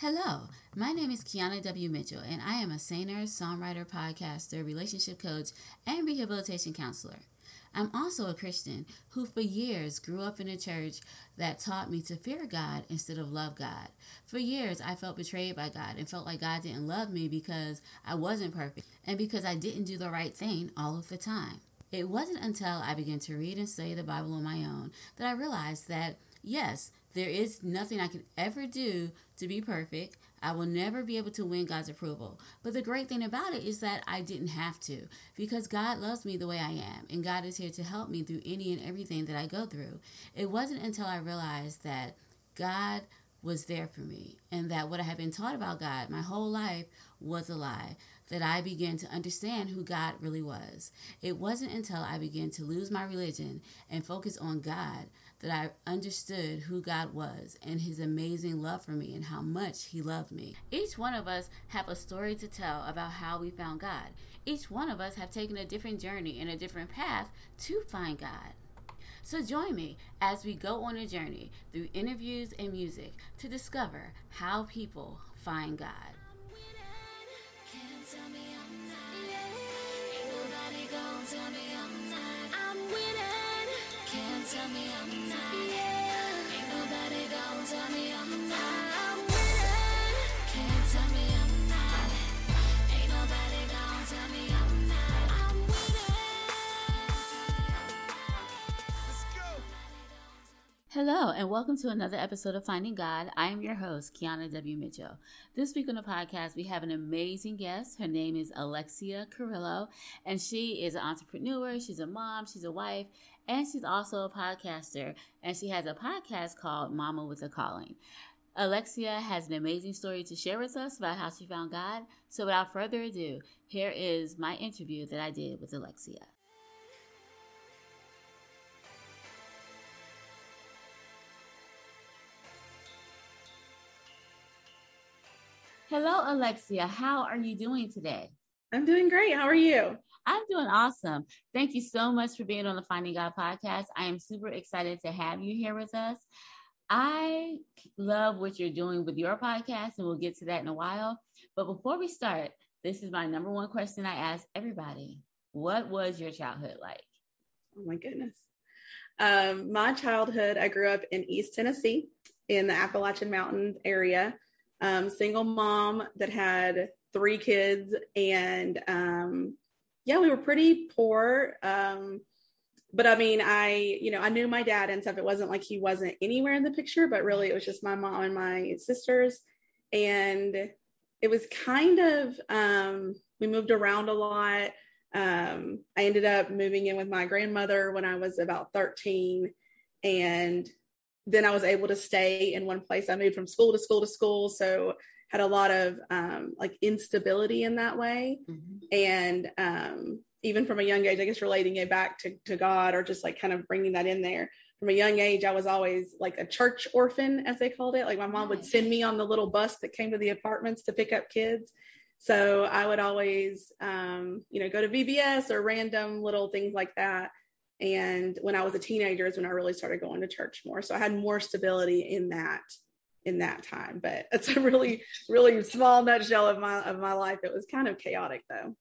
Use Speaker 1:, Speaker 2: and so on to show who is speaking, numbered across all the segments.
Speaker 1: Hello, my name is Keana W. Mitchell, and I am a singer, songwriter, podcaster, relationship coach, and rehabilitation counselor. I'm also a Christian who, for years, grew up in a church that taught me to fear God instead of love God. For years, I felt betrayed by God and felt like God didn't love me because I wasn't perfect and because I didn't do the right thing all of the time. It wasn't until I began to read and study the Bible on my own that I realized that, yes, there is nothing I can ever do to be perfect. I will never be able to win God's approval. But the great thing about it is that I didn't have to because God loves me the way I am and God is here to help me through any and everything that I go through. It wasn't until I realized that God was there for me and that what I had been taught about God my whole life was a lie that I began to understand who God really was. It wasn't until I began to lose my religion and focus on God that I understood who God was and his amazing love for me and how much he loved me. Each one of us have a story to tell about how we found God. Each one of us have taken a different journey and a different path to find God. So join me as we go on a journey through interviews and music to discover how people find God. tell me I'm Hello, and welcome to another episode of Finding God. I am your host, Keana W. Mitchell. This week on the podcast, we have an amazing guest. Her name is Alexia Carrillo, and she is an entrepreneur, she's a mom, she's a wife, and she's also a podcaster. And she has a podcast called Mama with a Calling. Alexia has an amazing story to share with us about how she found God. So without further ado, here is my interview that I did with Alexia. Hello, Alexia. How are you doing today?
Speaker 2: I'm doing great. How are you?
Speaker 1: I'm doing awesome. Thank you so much for being on the Finding God podcast. I am super excited to have you here with us. I love what you're doing with your podcast, and we'll get to that in a while. But before we start, this is my number one question I ask everybody What was your childhood like?
Speaker 2: Oh, my goodness. Um, my childhood, I grew up in East Tennessee in the Appalachian Mountain area. Um, single mom that had three kids and um, yeah, we were pretty poor. Um, but I mean, I, you know, I knew my dad and stuff. It wasn't like he wasn't anywhere in the picture, but really it was just my mom and my sisters. And it was kind of, um, we moved around a lot. Um, I ended up moving in with my grandmother when I was about 13. And then I was able to stay in one place. I moved from school to school to school. So had a lot of um, like instability in that way. Mm-hmm. And um, even from a young age, I guess relating it back to, to God or just like kind of bringing that in there. From a young age, I was always like a church orphan, as they called it. Like my mom would send me on the little bus that came to the apartments to pick up kids. So I would always, um, you know, go to VBS or random little things like that. And when I was a teenager is when I really started going to church more. So I had more stability in that in that time. But it's a really, really small nutshell of my of my life. It was kind of chaotic though.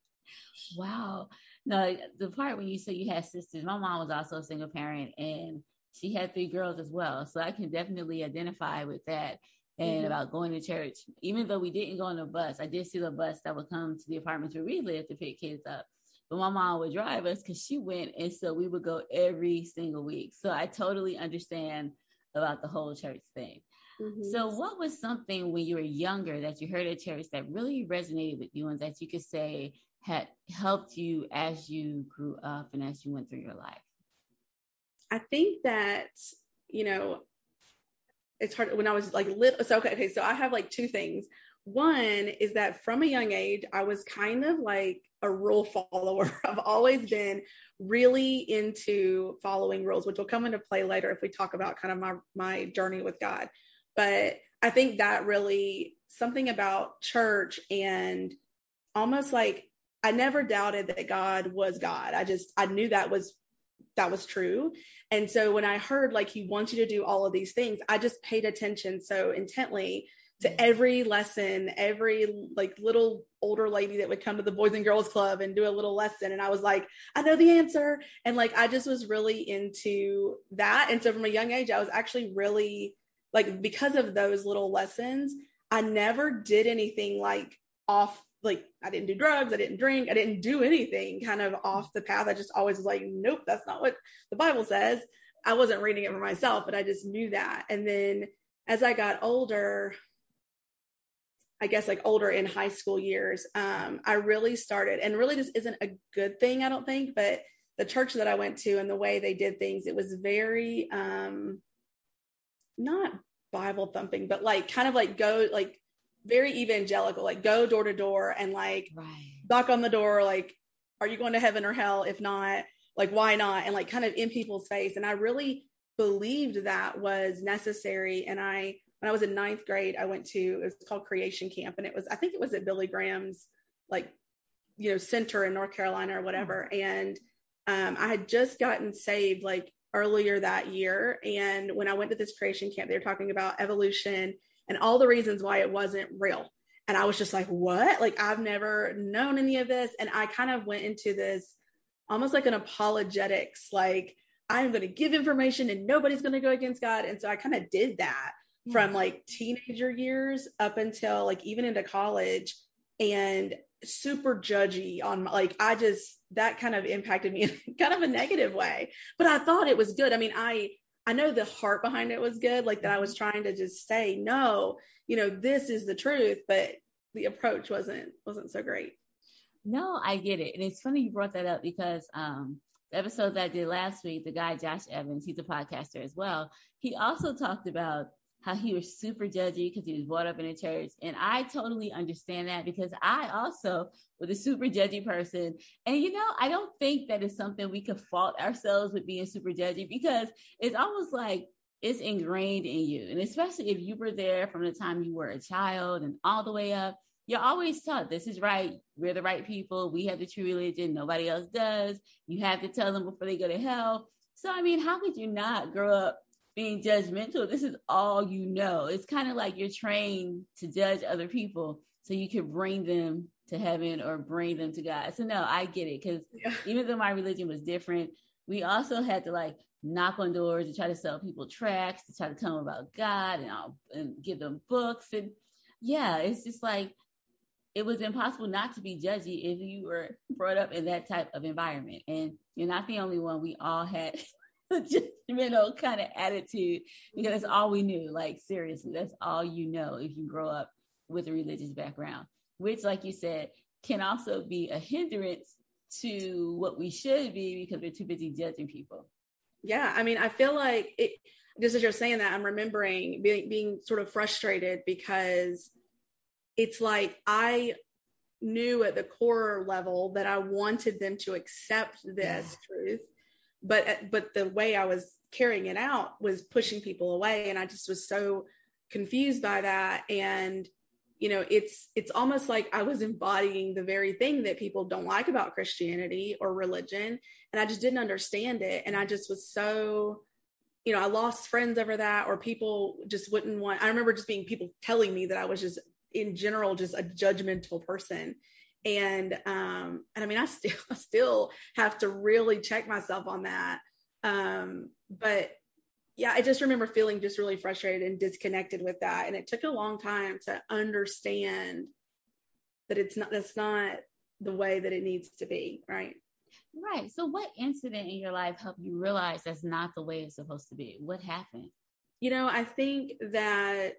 Speaker 1: Wow. No, the part when you said you had sisters, my mom was also a single parent and she had three girls as well. So I can definitely identify with that and mm-hmm. about going to church. Even though we didn't go on a bus, I did see the bus that would come to the apartments where we lived to pick kids up. But my mom would drive us because she went, and so we would go every single week. So I totally understand about the whole church thing. Mm-hmm. So, what was something when you were younger that you heard at church that really resonated with you and that you could say had helped you as you grew up and as you went through your life?
Speaker 2: I think that, you know, it's hard when I was like little. So, okay, okay, so I have like two things. One is that from a young age, I was kind of like a rule follower. I've always been really into following rules, which will come into play later if we talk about kind of my my journey with God. But I think that really something about church and almost like I never doubted that God was God. I just I knew that was that was true. And so when I heard like he wants you to do all of these things, I just paid attention so intently to every lesson, every like little older lady that would come to the Boys and Girls Club and do a little lesson. And I was like, I know the answer. And like, I just was really into that. And so from a young age, I was actually really like, because of those little lessons, I never did anything like off, like, I didn't do drugs, I didn't drink, I didn't do anything kind of off the path. I just always was like, nope, that's not what the Bible says. I wasn't reading it for myself, but I just knew that. And then as I got older, I guess like older in high school years, um, I really started, and really this isn't a good thing, I don't think, but the church that I went to and the way they did things, it was very um, not Bible thumping, but like kind of like go like very evangelical, like go door to door and like right. knock on the door, like, are you going to heaven or hell? If not, like why not? And like kind of in people's face. And I really believed that was necessary. And I when I was in ninth grade, I went to it was called Creation Camp, and it was I think it was at Billy Graham's like you know center in North Carolina or whatever. Mm-hmm. And um, I had just gotten saved like earlier that year, and when I went to this Creation Camp, they were talking about evolution and all the reasons why it wasn't real. And I was just like, what? Like I've never known any of this, and I kind of went into this almost like an apologetics, like. I'm going to give information and nobody's going to go against God. And so I kind of did that hmm. from like teenager years up until like even into college and super judgy on like I just that kind of impacted me in kind of a negative way. But I thought it was good. I mean, I I know the heart behind it was good, like that I was trying to just say, no, you know, this is the truth, but the approach wasn't wasn't so great.
Speaker 1: No, I get it. And it's funny you brought that up because um the episode that I did last week, the guy Josh Evans, he's a podcaster as well. He also talked about how he was super judgy because he was brought up in a church. And I totally understand that because I also was a super judgy person. And you know, I don't think that is something we could fault ourselves with being super judgy because it's almost like it's ingrained in you. And especially if you were there from the time you were a child and all the way up, you're always taught this is right. We're the right people. We have the true religion. Nobody else does. You have to tell them before they go to hell. So, I mean, how could you not grow up being judgmental. This is all you know. It's kind of like you're trained to judge other people so you can bring them to heaven or bring them to God. So no, I get it because yeah. even though my religion was different, we also had to like knock on doors and try to sell people tracts to try to tell them about God and I'll, and give them books and yeah, it's just like it was impossible not to be judgy if you were brought up in that type of environment. And you're not the only one. We all had judgmental kind of attitude because that's all we knew. Like seriously, that's all you know if you grow up with a religious background, which, like you said, can also be a hindrance to what we should be because we're too busy judging people.
Speaker 2: Yeah, I mean, I feel like it. Just as you're saying that, I'm remembering being being sort of frustrated because it's like I knew at the core level that I wanted them to accept this yeah. truth but but the way I was carrying it out was pushing people away, and I just was so confused by that. And you know, it's it's almost like I was embodying the very thing that people don't like about Christianity or religion, and I just didn't understand it, and I just was so you know, I lost friends over that, or people just wouldn't want. I remember just being people telling me that I was just in general just a judgmental person and um and i mean i still I still have to really check myself on that. Um but yeah i just remember feeling just really frustrated and disconnected with that. And it took a long time to understand that it's not that's not the way that it needs to be right?
Speaker 1: Right. So what incident in your life helped you realize that's not the way it's supposed to be? What happened?
Speaker 2: You know i think that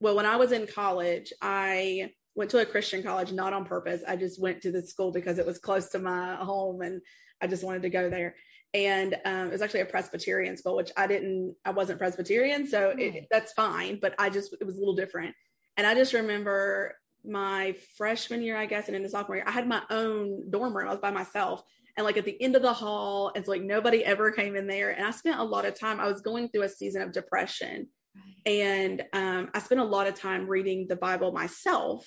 Speaker 2: well when i was in college i went to a Christian college, not on purpose. I just went to the school because it was close to my home and I just wanted to go there. And um, it was actually a Presbyterian school, which I didn't, I wasn't Presbyterian. So it, that's fine. But I just, it was a little different. And I just remember my freshman year, I guess, and in the sophomore year, I had my own dorm room. I was by myself and like at the end of the hall. It's so like nobody ever came in there. And I spent a lot of time, I was going through a season of depression. And um, I spent a lot of time reading the Bible myself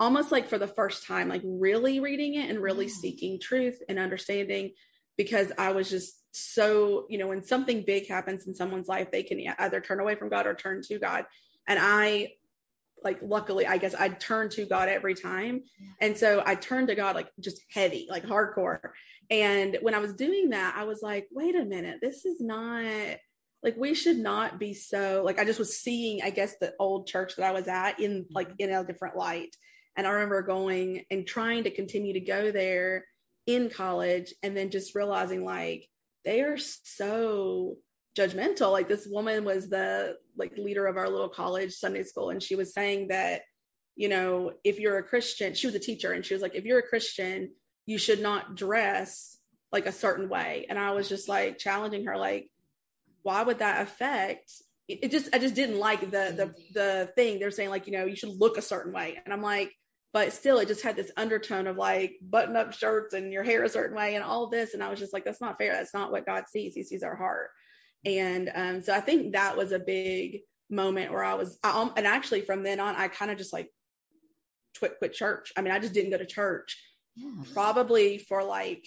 Speaker 2: almost like for the first time, like really reading it and really mm. seeking truth and understanding because I was just so, you know, when something big happens in someone's life, they can either turn away from God or turn to God. And I like luckily i guess i turned to god every time. And so i turned to god like just heavy like hardcore. And when i was doing that i was like wait a minute this is not like we should not be so like i just was seeing i guess the old church that i was at in mm-hmm. like in a different light and i remember going and trying to continue to go there in college and then just realizing like they are so judgmental. Like this woman was the like leader of our little college sunday school and she was saying that you know if you're a christian she was a teacher and she was like if you're a christian you should not dress like a certain way. And i was just like challenging her like why would that affect? It just i just didn't like the the mm-hmm. the thing. They're saying like you know you should look a certain way. And i'm like but still it just had this undertone of like button up shirts and your hair a certain way and all this. And i was just like that's not fair. That's not what god sees. He sees our heart. And um, so i think that was a big moment where i was I, um, and actually from then on i kind of just like quit quit church. I mean i just didn't go to church yeah. probably for like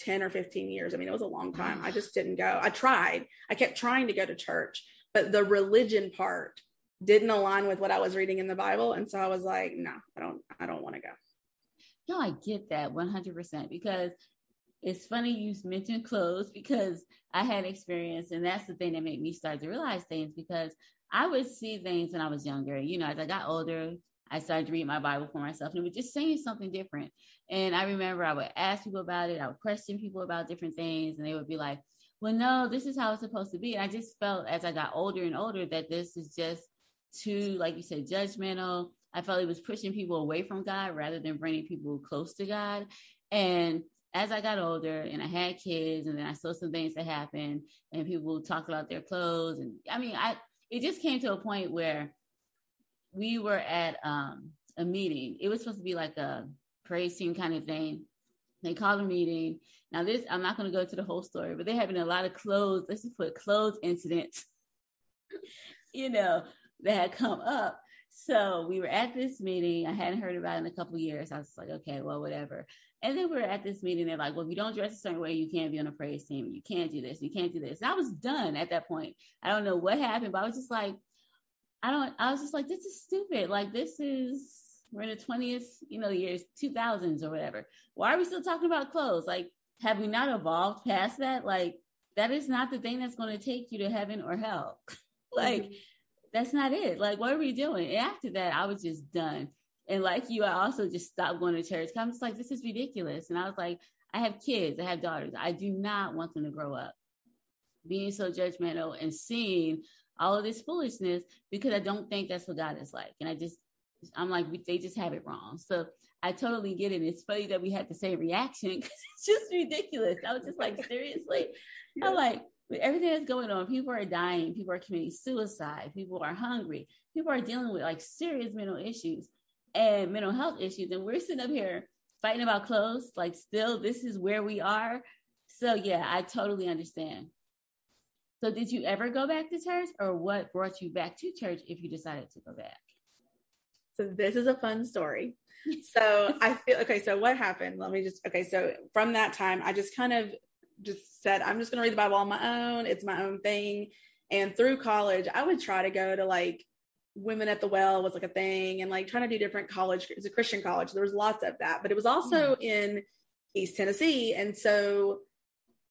Speaker 2: 10 or 15 years. I mean it was a long time. I just didn't go. I tried. I kept trying to go to church but the religion part didn't align with what I was reading in the Bible. And so I was like, no, I don't, I don't want to go.
Speaker 1: No, I get that 100% because it's funny you mentioned clothes because I had experience and that's the thing that made me start to realize things because I would see things when I was younger. You know, as I got older, I started to read my Bible for myself and it was just saying something different. And I remember I would ask people about it, I would question people about different things, and they would be like, well, no, this is how it's supposed to be. And I just felt as I got older and older that this is just too, like you said, judgmental. I felt it was pushing people away from God rather than bringing people close to God. And as I got older and I had kids, and then I saw some things that happened, and people talked about their clothes, and I mean, I it just came to a point where we were at um, a meeting. It was supposed to be like a praise team kind of thing. They called a meeting. Now, this I'm not going to go to the whole story, but they're having a lot of clothes. Let's just put clothes incidents. you know, that had come up. So we were at this meeting. I hadn't heard about it in a couple years. I was like, okay, well, whatever. And then we were at this meeting. They're like, well, if you don't dress a certain way, you can't be on a praise team. You can't do this. You can't do this. And I was done at that point. I don't know what happened, but I was just like, I don't, I was just like, this is stupid. Like, this is, we're in the 20th, you know, years, 2000s or whatever. Why are we still talking about clothes? Like, have we not evolved past that? Like, that is not the thing that's going to take you to heaven or hell. like, that's not it. Like, what are we doing? And after that, I was just done. And like you, I also just stopped going to church. I'm just like, this is ridiculous. And I was like, I have kids, I have daughters. I do not want them to grow up being so judgmental and seeing all of this foolishness because I don't think that's what God is like. And I just, I'm like, they just have it wrong. So I totally get it. It's funny that we had the same reaction because it's just ridiculous. I was just like, seriously? I'm like, with everything that's going on, people are dying, people are committing suicide, people are hungry, people are dealing with like serious mental issues and mental health issues. And we're sitting up here fighting about clothes, like still this is where we are. So yeah, I totally understand. So did you ever go back to church or what brought you back to church if you decided to go back?
Speaker 2: So this is a fun story. So I feel okay. So what happened? Let me just okay. So from that time, I just kind of just said, I'm just going to read the Bible on my own. It's my own thing. And through college, I would try to go to like Women at the Well was like a thing and like trying to do different college. It's a Christian college. There was lots of that, but it was also yeah. in East Tennessee. And so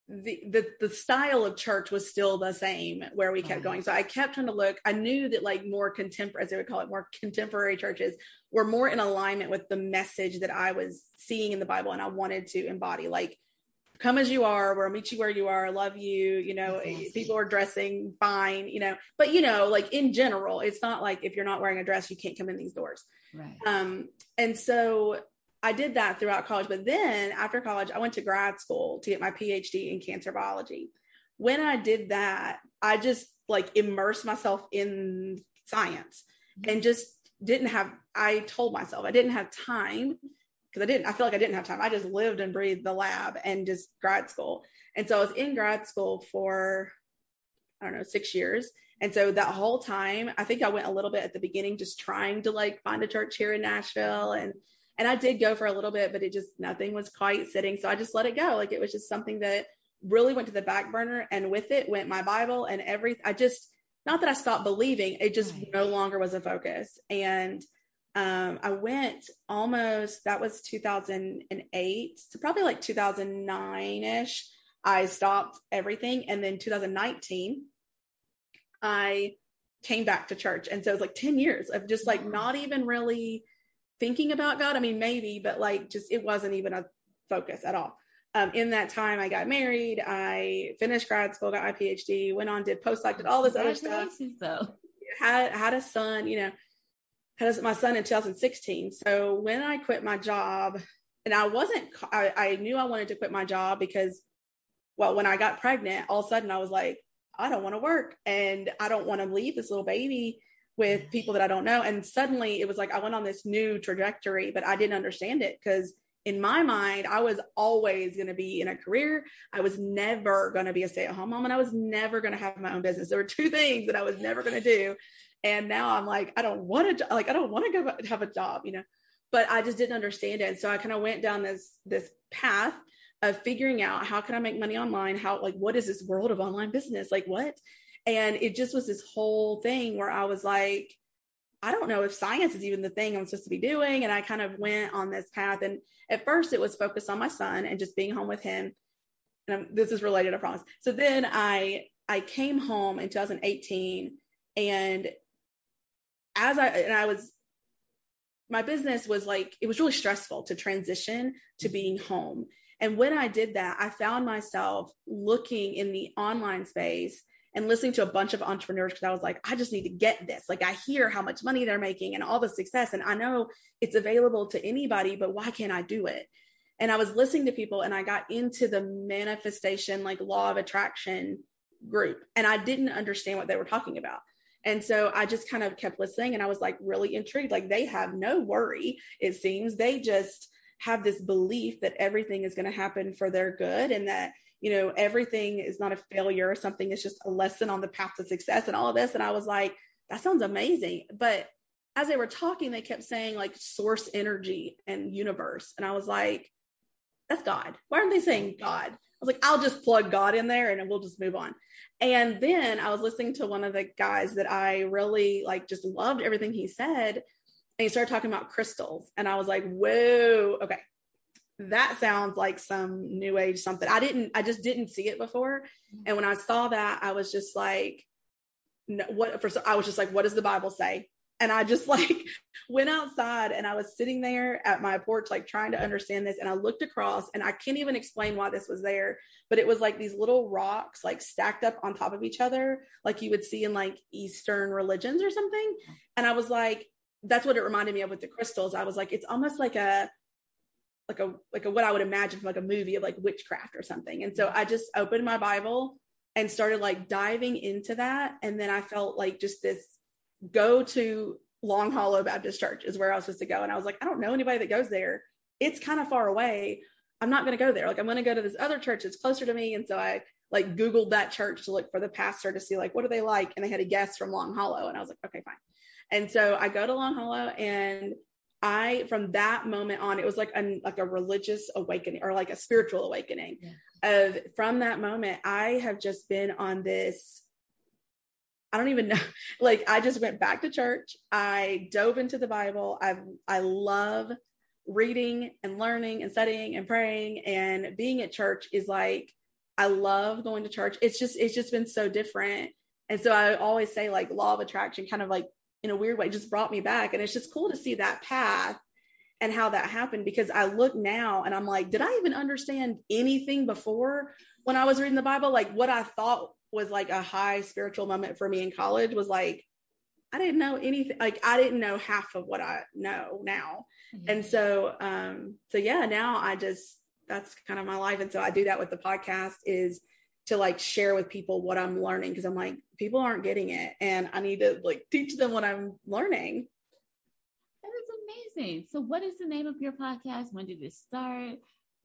Speaker 2: the, the the style of church was still the same where we kept uh-huh. going. So I kept trying to look. I knew that like more contemporary, as they would call it, more contemporary churches were more in alignment with the message that I was seeing in the Bible and I wanted to embody. Like come as you are we'll meet you where you are I love you you know people are dressing fine you know. But you know like in general it's not like if you're not wearing a dress you can't come in these doors. Right. Um and so i did that throughout college but then after college i went to grad school to get my phd in cancer biology. When i did that i just like immersed myself in science mm-hmm. and just didn't have i told myself i didn't have time because I didn't, I feel like I didn't have time. I just lived and breathed the lab and just grad school. And so I was in grad school for, I don't know, six years. And so that whole time, I think I went a little bit at the beginning, just trying to like find a church here in Nashville. And, and I did go for a little bit, but it just, nothing was quite sitting. So I just let it go. Like it was just something that really went to the back burner. And with it went my Bible and everything. I just, not that I stopped believing, it just right. no longer was a focus. And um, I went almost, that was 2008, so probably like 2009 ish. I stopped everything. And then 2019, I came back to church. And so it was like 10 years of just like not even really thinking about God. I mean, maybe, but like just it wasn't even a focus at all. Um, in that time, I got married. I finished grad school, got my PhD, went on, did postdoc, did all this other stuff. Though. Had had a son, you know, had my son in 2016. So when I quit my job, and I wasn't, I, I knew I wanted to quit my job because, well, when I got pregnant, all of a sudden I was like, I don't want to work and I don't want to leave this little baby with people that I don't know. And suddenly it was like I went on this new trajectory, but I didn't understand it because in my mind, I was always going to be in a career. I was never going to be a stay at home mom and I was never going to have my own business. There were two things that I was never going to do and now i'm like i don't want to like i don't want to go have a job you know but i just didn't understand it. And so i kind of went down this this path of figuring out how can i make money online? How like what is this world of online business? Like what? And it just was this whole thing where i was like i don't know if science is even the thing i'm supposed to be doing. And i kind of went on this path. And at first it was focused on my son and just being home with him. And I'm, this is related i promise. So then i i came home in 2018 and as I and I was my business was like it was really stressful to transition to being home. And when I did that, I found myself looking in the online space and listening to a bunch of entrepreneurs because I was like, I just need to get this. Like, I hear how much money they're making and all the success, and I know it's available to anybody, but why can't I do it? And I was listening to people and I got into the manifestation, like law of attraction group, and I didn't understand what they were talking about. And so I just kind of kept listening and I was like really intrigued. Like they have no worry, it seems. They just have this belief that everything is going to happen for their good and that, you know, everything is not a failure or something. It's just a lesson on the path to success and all of this. And I was like, that sounds amazing. But as they were talking, they kept saying like source energy and universe. And I was like, that's God. Why aren't they saying God? I was like, I'll just plug God in there and we'll just move on. And then I was listening to one of the guys that I really like, just loved everything he said. And he started talking about crystals. And I was like, whoa, okay. That sounds like some new age something. I didn't, I just didn't see it before. And when I saw that, I was just like, no, what for I was just like, what does the Bible say? And I just like went outside and I was sitting there at my porch, like trying to understand this. And I looked across and I can't even explain why this was there, but it was like these little rocks, like stacked up on top of each other, like you would see in like Eastern religions or something. And I was like, that's what it reminded me of with the crystals. I was like, it's almost like a, like a, like a, what I would imagine from like a movie of like witchcraft or something. And so I just opened my Bible and started like diving into that. And then I felt like just this go to Long Hollow Baptist Church is where I was supposed to go. And I was like, I don't know anybody that goes there. It's kind of far away. I'm not going to go there. Like, I'm going to go to this other church that's closer to me. And so I like Googled that church to look for the pastor to see like, what are they like? And they had a guest from Long Hollow. And I was like, okay, fine. And so I go to Long Hollow and I, from that moment on, it was like a, like a religious awakening or like a spiritual awakening yeah. of from that moment, I have just been on this I don't even know. Like I just went back to church. I dove into the Bible. I I love reading and learning and studying and praying and being at church is like I love going to church. It's just it's just been so different. And so I always say like law of attraction kind of like in a weird way just brought me back and it's just cool to see that path and how that happened because I look now and I'm like did I even understand anything before when I was reading the Bible like what I thought was like a high spiritual moment for me in college was like I didn't know anything like I didn't know half of what I know now. Mm-hmm. And so um so yeah, now I just that's kind of my life and so I do that with the podcast is to like share with people what I'm learning because I'm like people aren't getting it and I need to like teach them what I'm learning.
Speaker 1: That is amazing. So what is the name of your podcast? When did it start?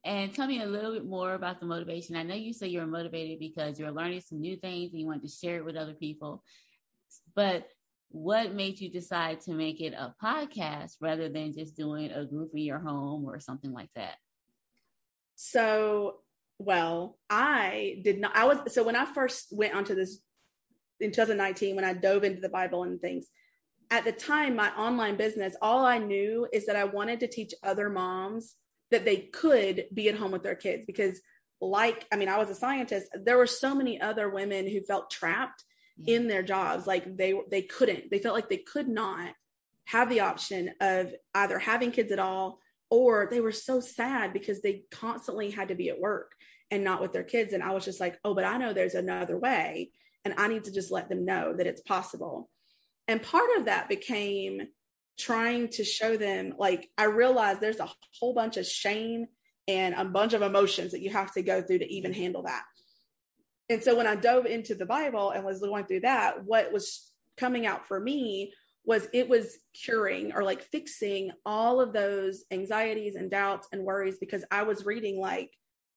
Speaker 1: And tell me a little bit more about the motivation. I know you say you're motivated because you're learning some new things and you want to share it with other people. But what made you decide to make it a podcast rather than just doing a group in your home or something like that?
Speaker 2: So, well, I did not. I was so when I first went onto this in 2019 when I dove into the Bible and things. At the time, my online business, all I knew is that I wanted to teach other moms that they could be at home with their kids because like i mean i was a scientist there were so many other women who felt trapped yeah. in their jobs. Like they they couldn't they felt like they could not have the option of either having kids at all or they were so sad because they constantly had to be at work and not with their kids. And i was just like oh but i know there's another way and i need to just let them know that it's possible. And part of that became trying to show them like i realized there's a whole bunch of shame and a bunch of emotions that you have to go through to even handle that. And so when i dove into the bible and was going through that what was coming out for me was it was curing or like fixing all of those anxieties and doubts and worries because i was reading like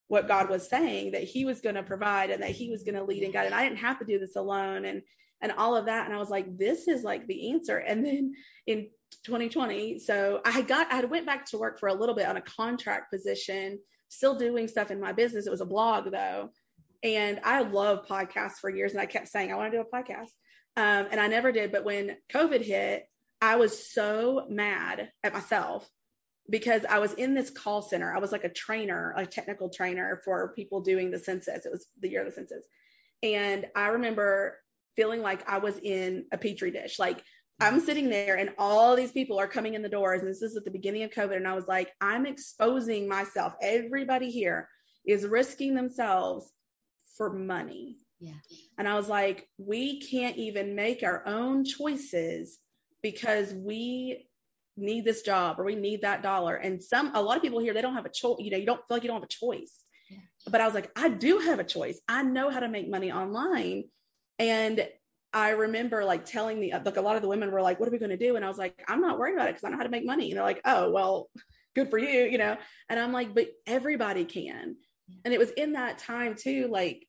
Speaker 2: what god was saying that he was going to provide and that he was going to lead and guide. And i didn't have to do this alone. And and all of that and i was like this is like the answer and then in 2020. So I got, I went back to work for a little bit on a contract position, still doing stuff in my business. It was a blog though. And I love podcasts for years. And I kept saying, I want to do a podcast. Um, and I never did. But when COVID hit, I was so mad at myself because I was in this call center. I was like a trainer, a technical trainer for people doing the census. It was the year of the census. And I remember feeling like I was in a petri dish. Like I'm sitting there and all these people are coming in the doors. And this is at the beginning of COVID. And I was like, I'm exposing myself. Everybody here is risking themselves for money.
Speaker 1: Yeah.
Speaker 2: And I was like, we can't even make our own choices because we need this job or we need that dollar. And some, a lot of people here, they don't have a choice. You know, you don't feel like you don't have a choice. Yeah. But I was like, I do have a choice. I know how to make money online. And I remember like telling the like a lot of the women were like, "What are we going to do?" And I was like, "I'm not worried about it because I know how to make money." And they're like, "Oh, well, good for you," you know. And I'm like, "But everybody can." And it was in that time too, like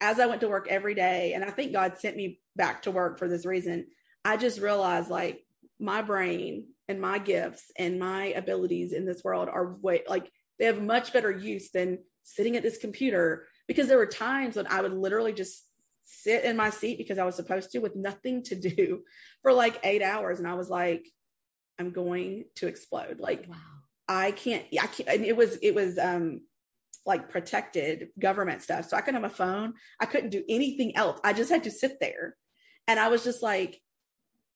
Speaker 2: as I went to work every day, and I think God sent me back to work for this reason. I just realized like my brain and my gifts and my abilities in this world are way like they have much better use than sitting at this computer because there were times when I would literally just sit in my seat because I was supposed to with nothing to do for like eight hours. And I was like, I'm going to explode. Like, wow. I can't, I can't, and it was, it was, um, like protected government stuff. So I couldn't have a phone. I couldn't do anything else. I just had to sit there. And I was just like,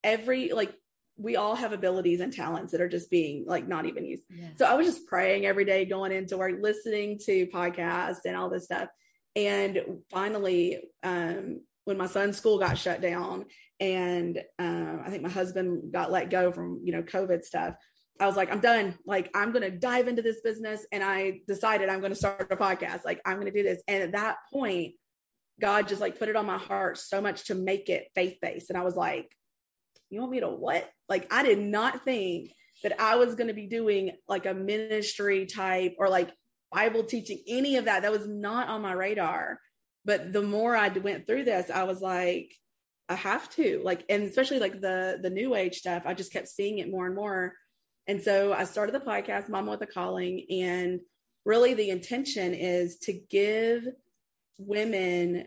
Speaker 2: every, like, we all have abilities and talents that are just being like not even used. Yeah. So I was just praying every day, going into work, listening to podcasts and all this stuff. And finally, um, when my son's school got shut down and uh, I think my husband got let go from, you know, COVID stuff, I was like, I'm done. Like, I'm going to dive into this business. And I decided I'm going to start a podcast. Like, I'm going to do this. And at that point, God just like put it on my heart so much to make it faith based. And I was like, you want me to what? Like, I did not think that I was going to be doing like a ministry type or like Bible teaching, any of that. That was not on my radar. But the more I went through this, I was like, I have to like, and especially like the the new age stuff. I just kept seeing it more and more. And so I started the podcast, Mom with a Calling, and really the intention is to give women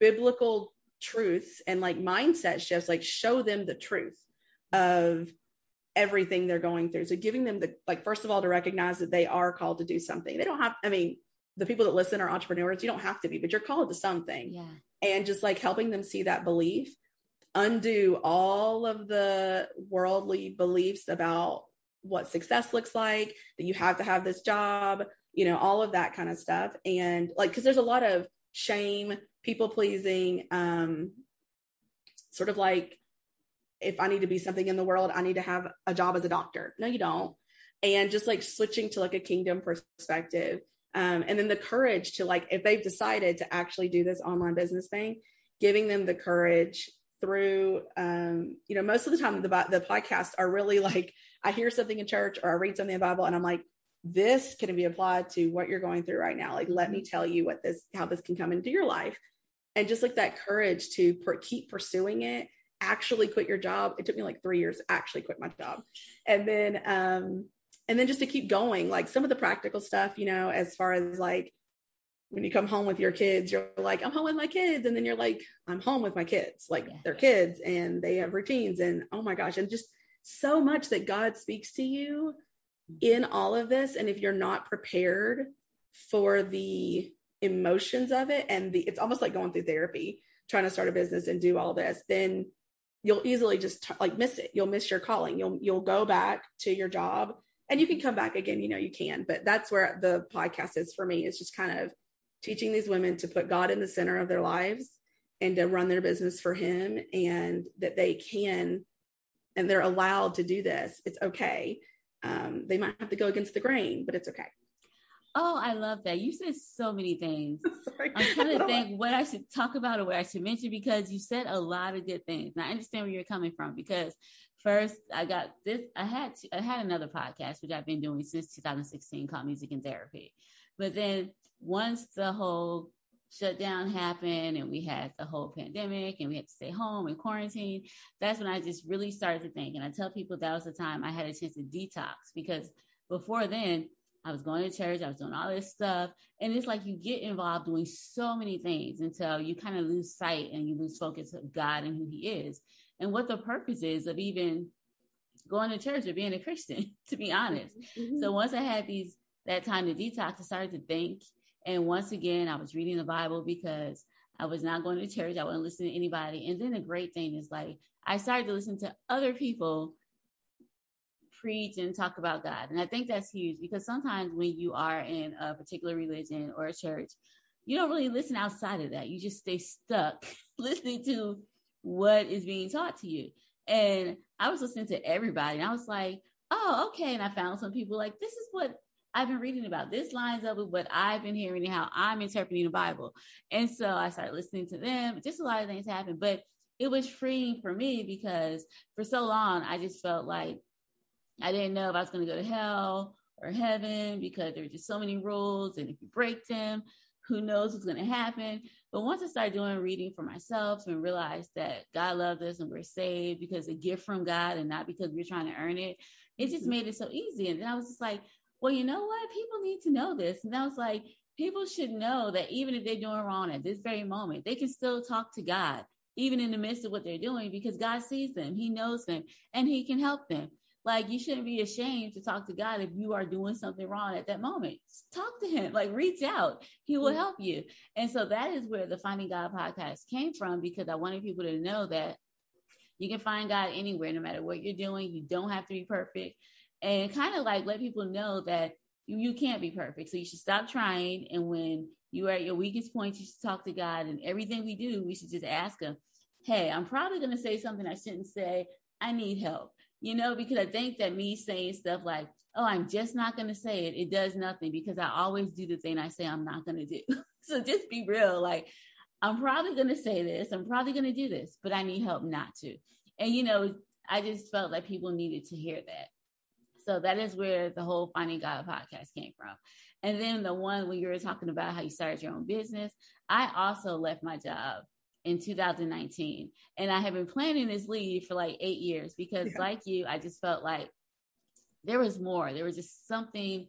Speaker 2: biblical truths and like mindset shifts, like show them the truth of everything they're going through. So giving them the like first of all to recognize that they are called to do something. They don't have I mean, the people that listen are entrepreneurs. You don't have to be, but you're called to something.
Speaker 1: Yeah.
Speaker 2: And just like helping them see that belief, undo all of the worldly beliefs about what success looks like, that you have to have this job, you know, all of that kind of stuff. And like cuz there's a lot of shame, people pleasing, um sort of like if I need to be something in the world, I need to have a job as a doctor. No, you don't. And just like switching to like a kingdom perspective. Um, and then the courage to like, if they've decided to actually do this online business thing, giving them the courage through, um, you know, most of the time the, the podcasts are really like, I hear something in church or I read something in the Bible and I'm like, this can be applied to what you're going through right now. Like, let me mm-hmm. tell you what this, how this can come into your life. And just like that courage to per- keep pursuing it actually quit your job. It took me like three years to actually quit my job. And then, um, and then just to keep going, like some of the practical stuff, you know, as far as like when you come home with your kids, you're like, I'm home with my kids. And then you're like, I'm home with my kids. Like
Speaker 1: Yeah.
Speaker 2: they're kids and they have routines. And oh my gosh, and just so much that God speaks to you in all of this. And if you're not prepared for the emotions of it, and the it's almost like going through therapy, trying to start a business and do all this, then you'll easily just t- like miss it. You'll miss your calling. You'll you'll go back to your job and you can come back again, you know, you can. But that's where the podcast is for me. It's just kind of teaching these women to put God in the center of their lives and to run their business for him and that they can and they're allowed to do this. It's okay. Um, they might have to go against the grain, but it's okay.
Speaker 1: Oh, I love that. You said so many things.
Speaker 2: Sorry.
Speaker 1: I'm trying to think what I should talk about or what I should mention because you said a lot of good things. And I understand where you're coming from because first I got this I had to, I had another podcast which I've been doing since 2016 called Music and Therapy. But then once the whole shutdown happened and we had the whole pandemic and we had to stay home and quarantine, that's when I just really started to think. And I tell people that was the time I had a chance to detox because before then I was going to church, I was doing all this stuff. And it's like you get involved doing so many things until you kind of lose sight and you lose focus of God and who He is and what the purpose is of even going to church or being a Christian, to be honest.
Speaker 2: mhm.
Speaker 1: So once I had these that time to detox, I started to think. And once again, I was reading the Bible because I was not going to church. I wasn't listening to anybody. And then the great thing is like I started to listen to other people preach and talk about God. And I think that's huge because sometimes when you are in a particular religion or a church, you don't really listen outside of that. You just stay stuck listening to what is being taught to you. And I was listening to everybody and I was like, oh, okay. And I found some people like, this is what I've been reading about. This lines up with what I've been hearing and how I'm interpreting the Bible. And so I started listening to them. Just a lot of things happened, but it was freeing for me because for so long I just felt like I didn't know if I was going to go to hell or heaven because there were just so many rules. And if you break them, who knows what's going to happen. But once I started doing reading for myself and realized that God loved us and we're saved because a gift from God and not because we're trying to earn it, it just
Speaker 2: Mhm.
Speaker 1: made it so easy. And then I was just like, well, you know what? People need to know this. And I was like, people should know that even if they're doing wrong at this very moment, they can still talk to God, even in the midst of what they're doing, because God sees them, He knows them, and He can help them. Like you shouldn't be ashamed to talk to God if you are doing something wrong at that moment. Just talk to him, like reach out. He will
Speaker 2: Mhm.
Speaker 1: help you. And so that is where the Finding God podcast came from because I wanted people to know that you can find God anywhere, no matter what you're doing. You don't have to be perfect. And kind of like let people know that you, you can't be perfect. So you should stop trying. And when you are at your weakest point, you should talk to God. And everything we do, we should just ask him, Hey, I'm probably going to say something I shouldn't say. I need help you know, because I think that me saying stuff like, oh, I'm just not going to say it, it does nothing because I always do the thing I say I'm not going to do. so just be real. Like, I'm probably going to say this, I'm probably going to do this, but I need help not to. And, you know, I just felt like people needed to hear that. So that is where the whole Finding God podcast came from. And then the one when you were talking about how you started your own business, I also left my job in 2019. And I have been planning this leave for like eight years because,
Speaker 2: Yeah.
Speaker 1: like you, I just felt like there was more. There was just something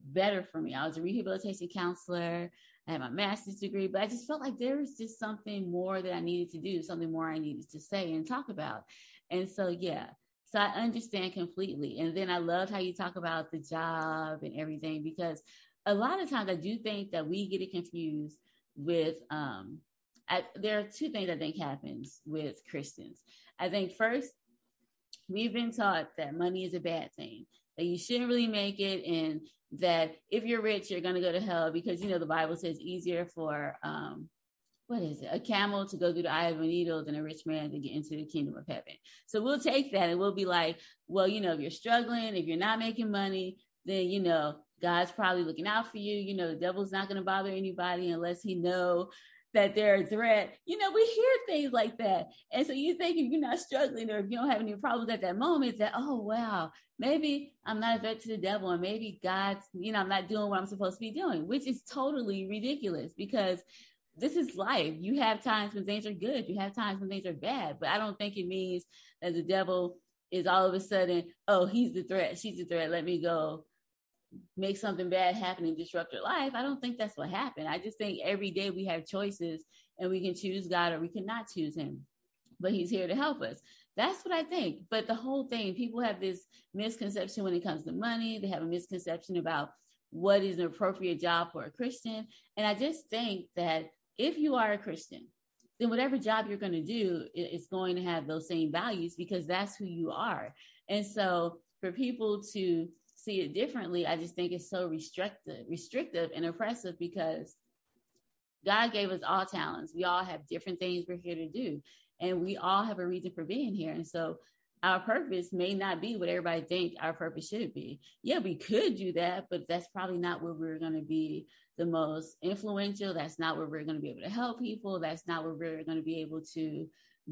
Speaker 1: better for me. I was a rehabilitation counselor. I had my master's degree, but I just felt like there was just something more that I needed to do, something more I needed to say and talk about. And so, yeah, so I understand completely. And then I love how you talk about the job and everything because a lot of times I do think that we get it confused with um I, there are two things I think happens with Christians. I think first, we've been taught that money is a bad thing, that you shouldn't really make it, and that if you're rich, you're going to go to hell because you know the Bible says easier for um, what is it, a camel to go through the eye of a needle than a rich man to get into the kingdom of heaven. So we'll take that and we'll be like, well, you know, if you're struggling, if you're not making money, then you know God's probably looking out for you. You know, the devil's not going to bother anybody unless he know that they're a threat. You know, we hear things like that. And so you think if you're not struggling or if you don't have any problems at that moment, that, oh, wow, maybe I'm not a threat to the devil and maybe God's, you know, I'm not doing what I'm supposed to be doing, which is totally ridiculous because this is life. You have times when things are good, you have times when things are bad, but I don't think it means that the devil is all of a sudden, oh, he's the threat, she's the threat, let me go make something bad happen and disrupt your life. I don't think that's what happened. I just think every day we have choices and we can choose God or we cannot choose him. But he's here to help us. That's what I think. But the whole thing, people have this misconception when it comes to money. They have a misconception about what is an appropriate job for a Christian. And I just think that if you are a Christian, then whatever job you're going to do is going to have those same values because that's who you are. And so for people to see it differently, I just think it's so restrictive, restrictive and oppressive because God gave us all talents. We all have different things we're here to do, and we all have a reason for being here. And so our purpose may not be what everybody thinks our purpose should be. Yeah, we could do that, but that's probably not where we're going to be the most influential. That's not where we're going to be able to help people. That's not where we're going to be able to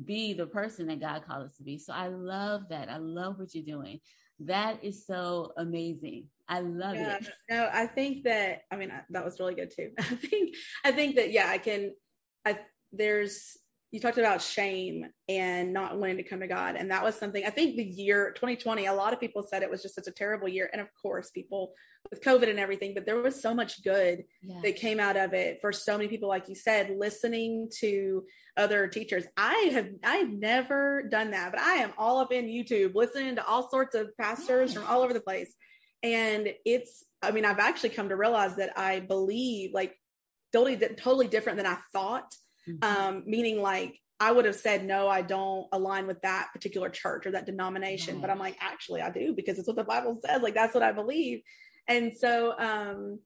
Speaker 1: be the person that God called us to be. So I love that. I love what you're doing. That is so amazing. I love yeah, it.
Speaker 2: No, I think that I mean that was really good too. I think I think that yeah, I can I there's you talked about shame and not wanting to come to God. And that was something I think the year 2020, a lot of people said it was just such a terrible year. And of course, people with COVID and everything, but there was so much good yeah. that came out of it for so many people, like you said, listening to other teachers. I have I've never done that, but I am all up in YouTube listening to all sorts of pastors yeah. from all over the place. And it's, I mean, I've actually come to realize that I believe like totally, totally different than I thought mm-hmm. um, meaning like I would have said, no, I don't align with that particular church or that denomination. Right. But I'm like, actually, I do because it's what the Bible says. Like, that's what I believe. And so um,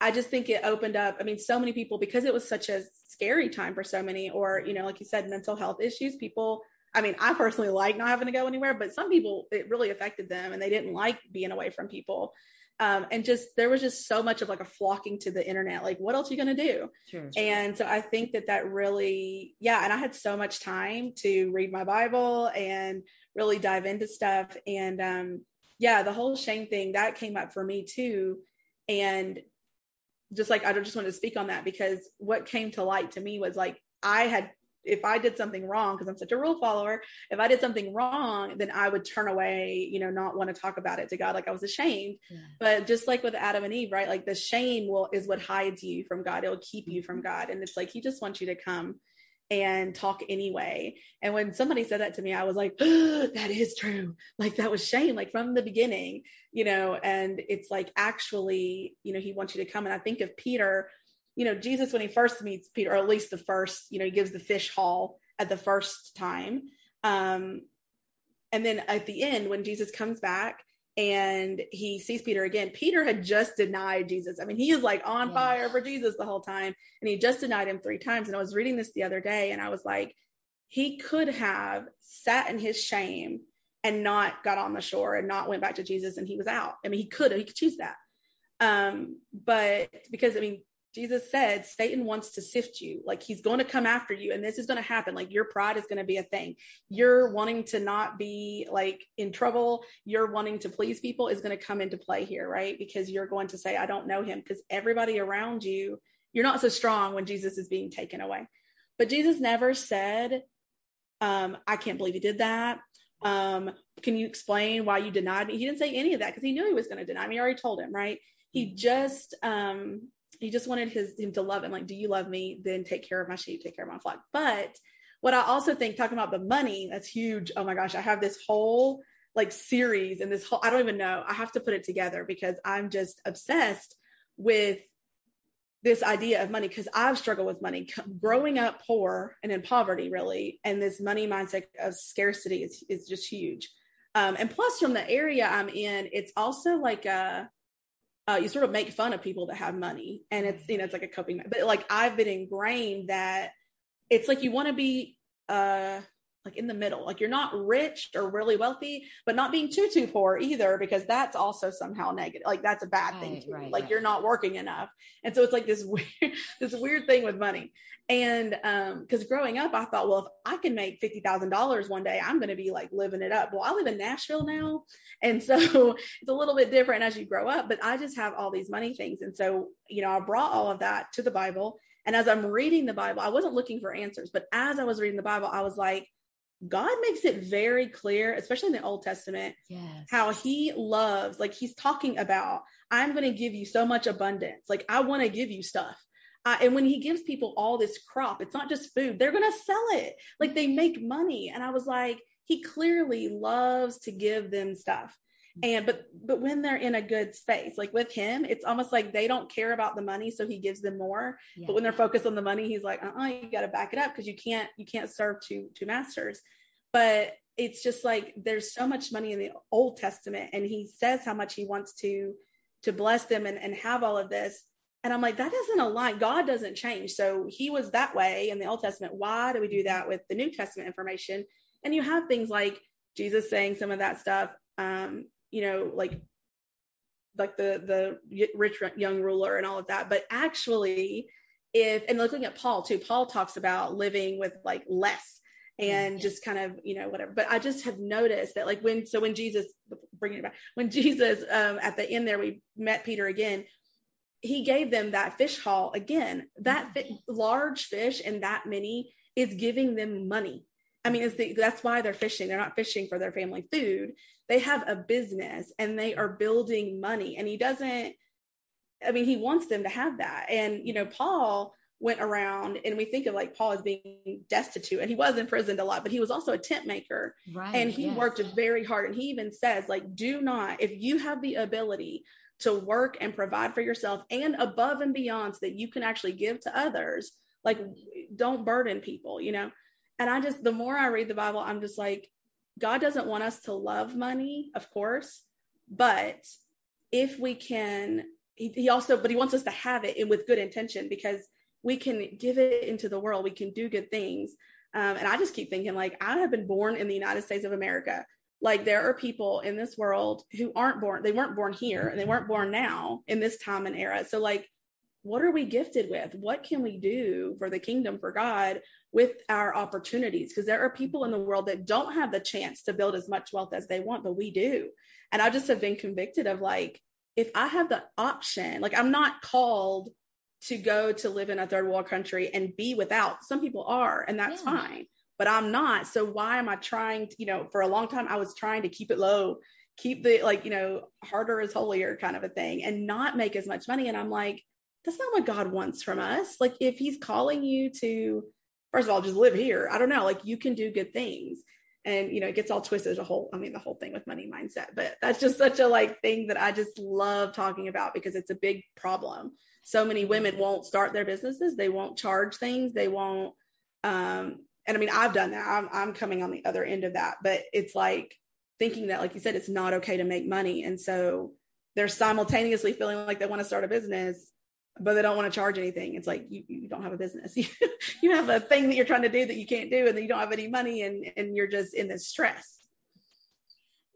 Speaker 2: I just think it opened up. I mean, so many people, because it was such a scary time for so many, or, you know, like you said, mental health issues, people. I mean, I personally like not having to go anywhere, but some people, it really affected them and they didn't like being away from people um, and just there was just so much of like a flocking to the internet like what else are you going to do? Sure, sure. and so i think that that really yeah and i had so much time to read my bible and really dive into stuff. And um, yeah the whole shame thing that came up for me too. And just like i just wanted to speak on that because what came to light to me was like i had if I did something wrong, because I'm such a rule follower, if I did something wrong, then I would turn away, you know, not want to talk about it to God. Like I was ashamed. Yeah. But just like with Adam and Eve, right? Like the shame will is what hides you from God. It'll keep you from mm-hmm. God. And it's like he just wants you to come and talk anyway. And when somebody said that to me, I was like, oh, that is true. Like that was shame, like from the beginning, you know, and it's like actually, you know, he wants you to come. And I think of Peter you know, Jesus, when he first meets Peter, or at least the first, you know, he gives the fish haul at the first time. Um, and then at the end, when Jesus comes back and he sees Peter again, Peter had just denied Jesus. I mean, he is like on yeah. fire for Jesus the whole time. And he just denied him three times. And I was reading this the other day and I was like, he could have sat in his shame and not got on the shore and not went back to Jesus and he was out. I mean, he could have, he could choose that. Um, but because I mean, Jesus said, Satan wants to sift you. Like he's going to come after you, and this is going to happen. Like your pride is going to be a thing. You're wanting to not be like in trouble. You're wanting to please people is going to come into play here, right? Because you're going to say, I don't know him, because everybody around you, you're not so strong when Jesus is being taken away. But Jesus never said, um, I can't believe he did that. Um, can you explain why you denied me? He didn't say any of that because he knew he was going to deny me. He already told him, right? He mm-hmm. just um he just wanted his him to love him like do you love me then take care of my sheep take care of my flock but what i also think talking about the money that's huge oh my gosh i have this whole like series and this whole i don't even know i have to put it together because i'm just obsessed with this idea of money because I've struggled with money growing up poor and in poverty, really. And this money mindset of scarcity is, is just huge. Um, and plus, from the area I'm in, it's also like a uh, you sort of make fun of people that have money. And it's you know it's like a coping but like i've been ingrained that it's like you want to be uh like in the middle. Like you're not rich or really wealthy but not being too too poor either because that's also somehow negative. Like that's a bad right, thing too. Right, like right. you're not working enough. And so it's like this weird this weird thing with money. And um because growing up i thought well if i can make $50000 one day i'm going to be like living it up. Well i live in nashville now and so it's a little bit different as you grow up but i just have all these money things. And so you know i brought all of that to the bible. And as i'm reading the bible i wasn't looking for answers but as i was reading the bible i was like God makes it very clear, especially in the Old Testament, yes. how he loves, like he's talking about, I'm going to give you so much abundance. Like I want to give you stuff. Uh, and when he gives people all this crop, it's not just food, they're going to sell it. Like they make money. And I was like, he clearly loves to give them stuff and but but when they're in a good space like with him it's almost like they don't care about the money so he gives them more. Yeah. but when they're focused on the money he's like uh-uh you got to back it up because you can't you can't serve two two masters. But it's just like there's so much money in the old testament and he says how much he wants to to bless them and, and have all of this. And i'm like that doesn't align. God doesn't change. So he was that way in the old testament. Why do we do that with the new testament information? And you have things like jesus saying some of that stuff um, you know, like like the the rich young ruler and all of that. But actually, if and looking at Paul too, Paul talks about living with like less and mm-hmm. just kind of you know whatever. But I just have noticed that like when so when Jesus bringing it back when Jesus um, at the end there we met Peter again. He gave them that fish haul again. That mm-hmm. fi- large fish and that many is giving them money. I mean, the, that's why they're fishing. They're not fishing for their family food they have a business and they are building money. And he doesn't i mean he wants them to have that. And you know paul went around and we think of like paul as being destitute and he was imprisoned a lot but he was also a tent maker. Right, and he yes. worked very hard. And he even says like do not if you have the ability to work and provide for yourself and above and beyond so that you can actually give to others like don't burden people you know? And i just the more i read the bible i'm just like God doesn't want us to love money, of course, but if we can, he, he also, but he wants us to have it in with good intention because we can give it into the world. We can do good things. Um, and I just keep thinking, like, I have been born in the United States of America. Like, there are people in this world who aren't born, they weren't born here and they weren't born now in this time and era. So, like, what are we gifted with? What can we do for the kingdom for God with our opportunities? Because there are people in the world that don't have the chance to build as much wealth as they want, but we do. And I just have been convicted of like, if I have the option, like I'm not called to go to live in a third world country and be without. Some people are, and that's yeah. fine, but I'm not. So why am I trying to, you know, for a long time I was trying to keep it low, keep the like, you know, harder is holier kind of a thing and not make as much money. And I'm like, that's not what God wants from us. Like if he's calling you to first of all just live here, I don't know, like you can do good things. And you know, it gets all twisted a whole, I mean, the whole thing with money mindset, but that's just such a like thing that I just love talking about because it's a big problem. So many women won't start their businesses, they won't charge things, they won't um and I mean I've done that. I'm I'm coming on the other end of that, but it's like thinking that like you said it's not okay to make money and so they're simultaneously feeling like they want to start a business but they don't want to charge anything. It's like you, you don't have a business. you have a thing that you're trying to do that you can't do, and then you don't have any money, and and you're just in this stress.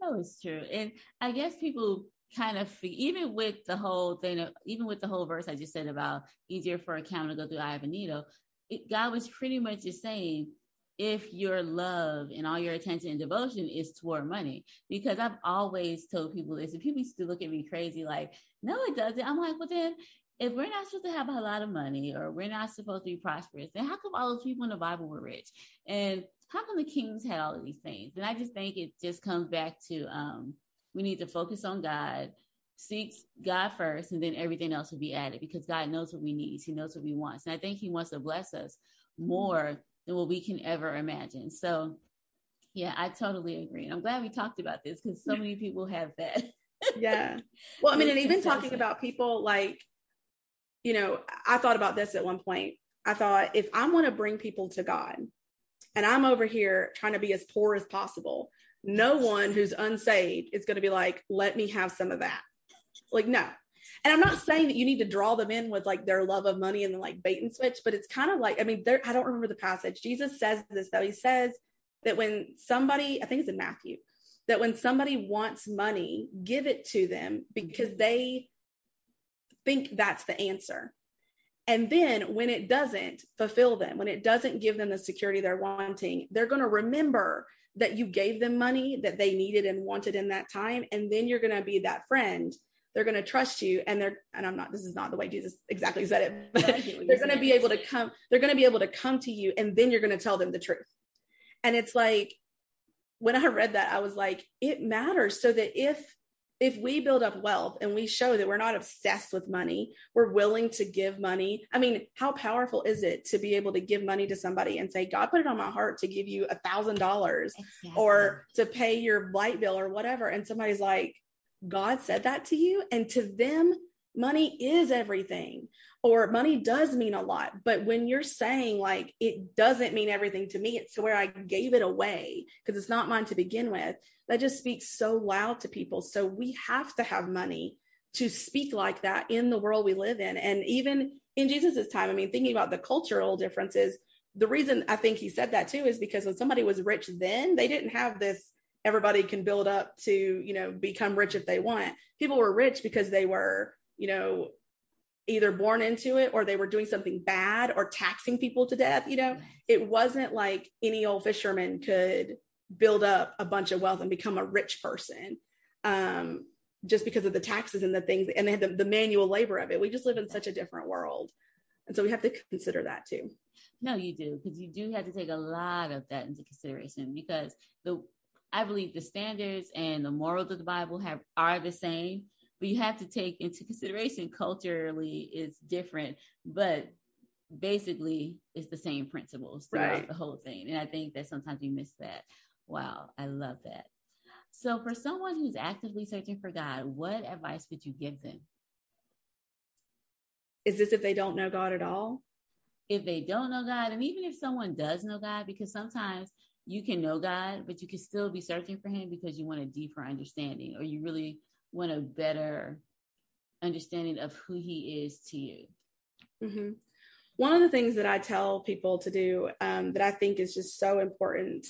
Speaker 1: No, it's true, and I guess people kind of even with the whole thing, even with the whole verse I just said about easier for a camel to go through eye of a needle. It, God was pretty much just saying if your love and all your attention and devotion is toward money. Because I've always told people this, and people used to look at me crazy, like, no, it doesn't. I'm like, well, then if we're not supposed to have a lot of money or we're not supposed to be prosperous, then how come all those people in the Bible were rich? And how come the kings had all of these things? And I just think it just comes back to um, we need to focus on God, seek God first, and then everything else will be added because God knows what we need. He knows what we want. And I think He wants to bless us more than what we can ever imagine. So, yeah, I totally agree. And I'm glad we talked about this because so many people have that.
Speaker 2: yeah. Well, I mean, and even talking about people like you know, I thought about this at one point. I thought if I want to bring people to God and I'm over here trying to be as poor as possible, no one who's unsaved is going to be like, let me have some of that. Like, no. And I'm not saying that you need to draw them in with like their love of money and like bait and switch, but it's kind of like, I mean, there, I don't remember the passage. Jesus says this though. He says that when somebody, I think it's in Matthew, that when somebody wants money, give it to them because they think that's the answer. And then when it doesn't fulfill them, when it doesn't give them the security they're wanting, they're going to remember that you gave them money that they needed and wanted in that time. And then you're going to be that friend. They're going to trust you. And they're, and I'm not, this is not the way Jesus exactly said it, but they're going to be able to come, they're going to be able to come to you and then you're going to tell them the truth. And it's like, when I read that, I was like, it matters so that if if we build up wealth and we show that we're not obsessed with money, we're willing to give money. I mean, how powerful is it to be able to give money to somebody and say, God put it on my heart to give you a thousand dollars or to pay your light bill or whatever. And somebody's like, God said that to you. And to them, money is everything or money does mean a lot. But when you're saying like, it doesn't mean everything to me, it's where I gave it away because it's not mine to begin with that just speaks so loud to people. So we have to have money to speak like that in the world we live in. And even in Jesus's time, I mean, thinking about the cultural differences, the reason I think he said that too is because when somebody was rich then, they didn't have this everybody can build up to, you know, become rich if they want. People were rich because they were, you know, either born into it or they were doing something bad or taxing people to death, you know. It wasn't like any old fisherman could build up a bunch of wealth and become a rich person um, just because of the taxes and the things and the, the manual labor of it. We just live in such a different world. And so we have to consider that too.
Speaker 1: No, you do, because you do have to take a lot of that into consideration because the I believe the standards and the morals of the Bible have are the same, but you have to take into consideration culturally it's different, but basically it's the same principles throughout right. the whole thing. And I think that sometimes we miss that. Wow, I love that. So, for someone who's actively searching for God, what advice would you give them?
Speaker 2: Is this if they don't know God at all?
Speaker 1: If they don't know God, and even if someone does know God, because sometimes you can know God, but you can still be searching for Him because you want a deeper understanding or you really want a better understanding of who He is to you.
Speaker 2: Mm-hmm. One of the things that I tell people to do um, that I think is just so important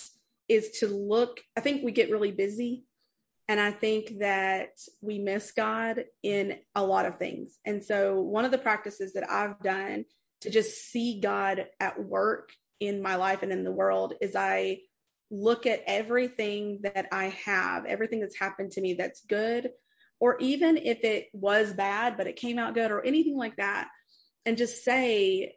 Speaker 2: is to look, I think we get really busy. And I think that we miss God in a lot of things. And so, one of the practices that I've done to just see God at work in my life and in the world is I look at everything that I have, everything that's happened to me that's good, or even if it was bad, but it came out good, or anything like that, and just say,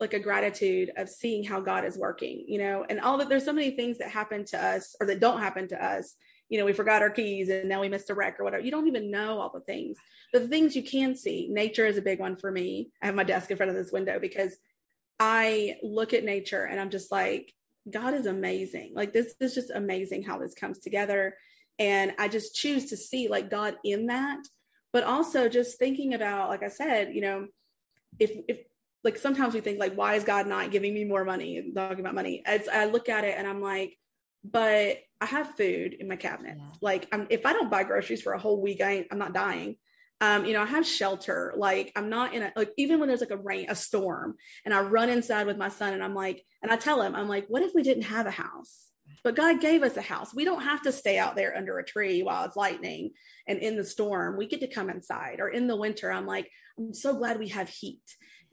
Speaker 2: like a gratitude of seeing how God is working, you know, and all that there's so many things that happen to us or that don't happen to us. You know, we forgot our keys and now we missed a wreck or whatever. You don't even know all the things. But the things you can see, nature is a big one for me. I have my desk in front of this window because I look at nature and I'm just like, God is amazing. Like this is just amazing how this comes together. And I just choose to see like God in that. But also just thinking about, like I said, you know, if if like sometimes we think like why is god not giving me more money talking about money as i look at it and i'm like but i have food in my cabinet yeah. like I'm, if i don't buy groceries for a whole week I i'm not dying um, you know, I have shelter. Like I'm not in a like even when there's like a rain, a storm, and I run inside with my son, and I'm like, and I tell him, I'm like, what if we didn't have a house? But God gave us a house. We don't have to stay out there under a tree while it's lightning and in the storm. We get to come inside. Or in the winter, I'm like, I'm so glad we have heat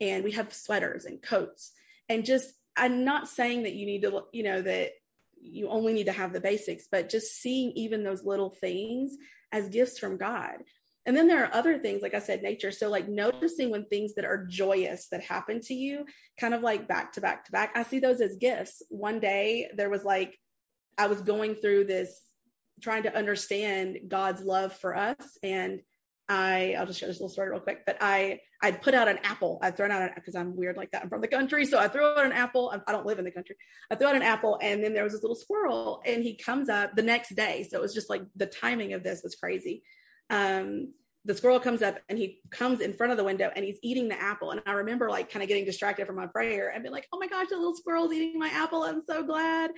Speaker 2: and we have sweaters and coats and just i'm not saying that you need to you know that you only need to have the basics but just seeing even those little things as gifts from god and then there are other things like i said nature so like noticing when things that are joyous that happen to you kind of like back to back to back i see those as gifts one day there was like i was going through this trying to understand god's love for us and I I'll just share this little story real quick. But I I'd put out an apple. I'd thrown out an apple because I'm weird like that. I'm from the country, so I threw out an apple. I, I don't live in the country. I threw out an apple, and then there was this little squirrel, and he comes up the next day. So it was just like the timing of this was crazy. Um, the squirrel comes up and he comes in front of the window and he's eating the apple. And I remember like kind of getting distracted from my prayer and being like, "Oh my gosh, the little squirrel's eating my apple! I'm so glad."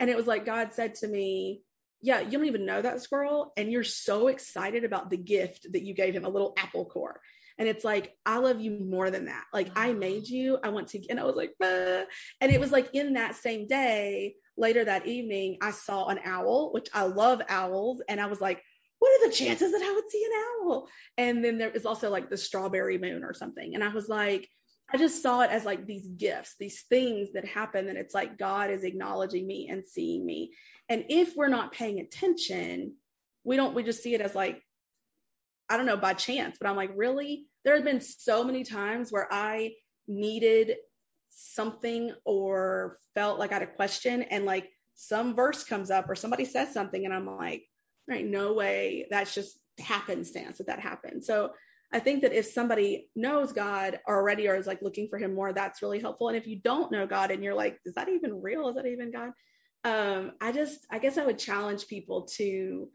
Speaker 2: And it was like God said to me, yeah, you don't even know that squirrel, and you're so excited about the gift that you gave him a little apple core. And it's like, I love you more than that. Like, I made you, I want to, and I was like, bah. and it was like in that same day, later that evening, I saw an owl, which I love owls. And I was like, what are the chances that I would see an owl? And then there is also like the strawberry moon or something. And I was like, I just saw it as like these gifts, these things that happen, and it's like God is acknowledging me and seeing me. And if we're not paying attention, we don't, we just see it as like, I don't know, by chance, but I'm like, really? There have been so many times where I needed something or felt like I had a question and like some verse comes up or somebody says something and I'm like, right, no way. That's just happenstance that that happened. So I think that if somebody knows God already or is like looking for him more, that's really helpful. And if you don't know God and you're like, is that even real? Is that even God? Um, I just, I guess I would challenge people to,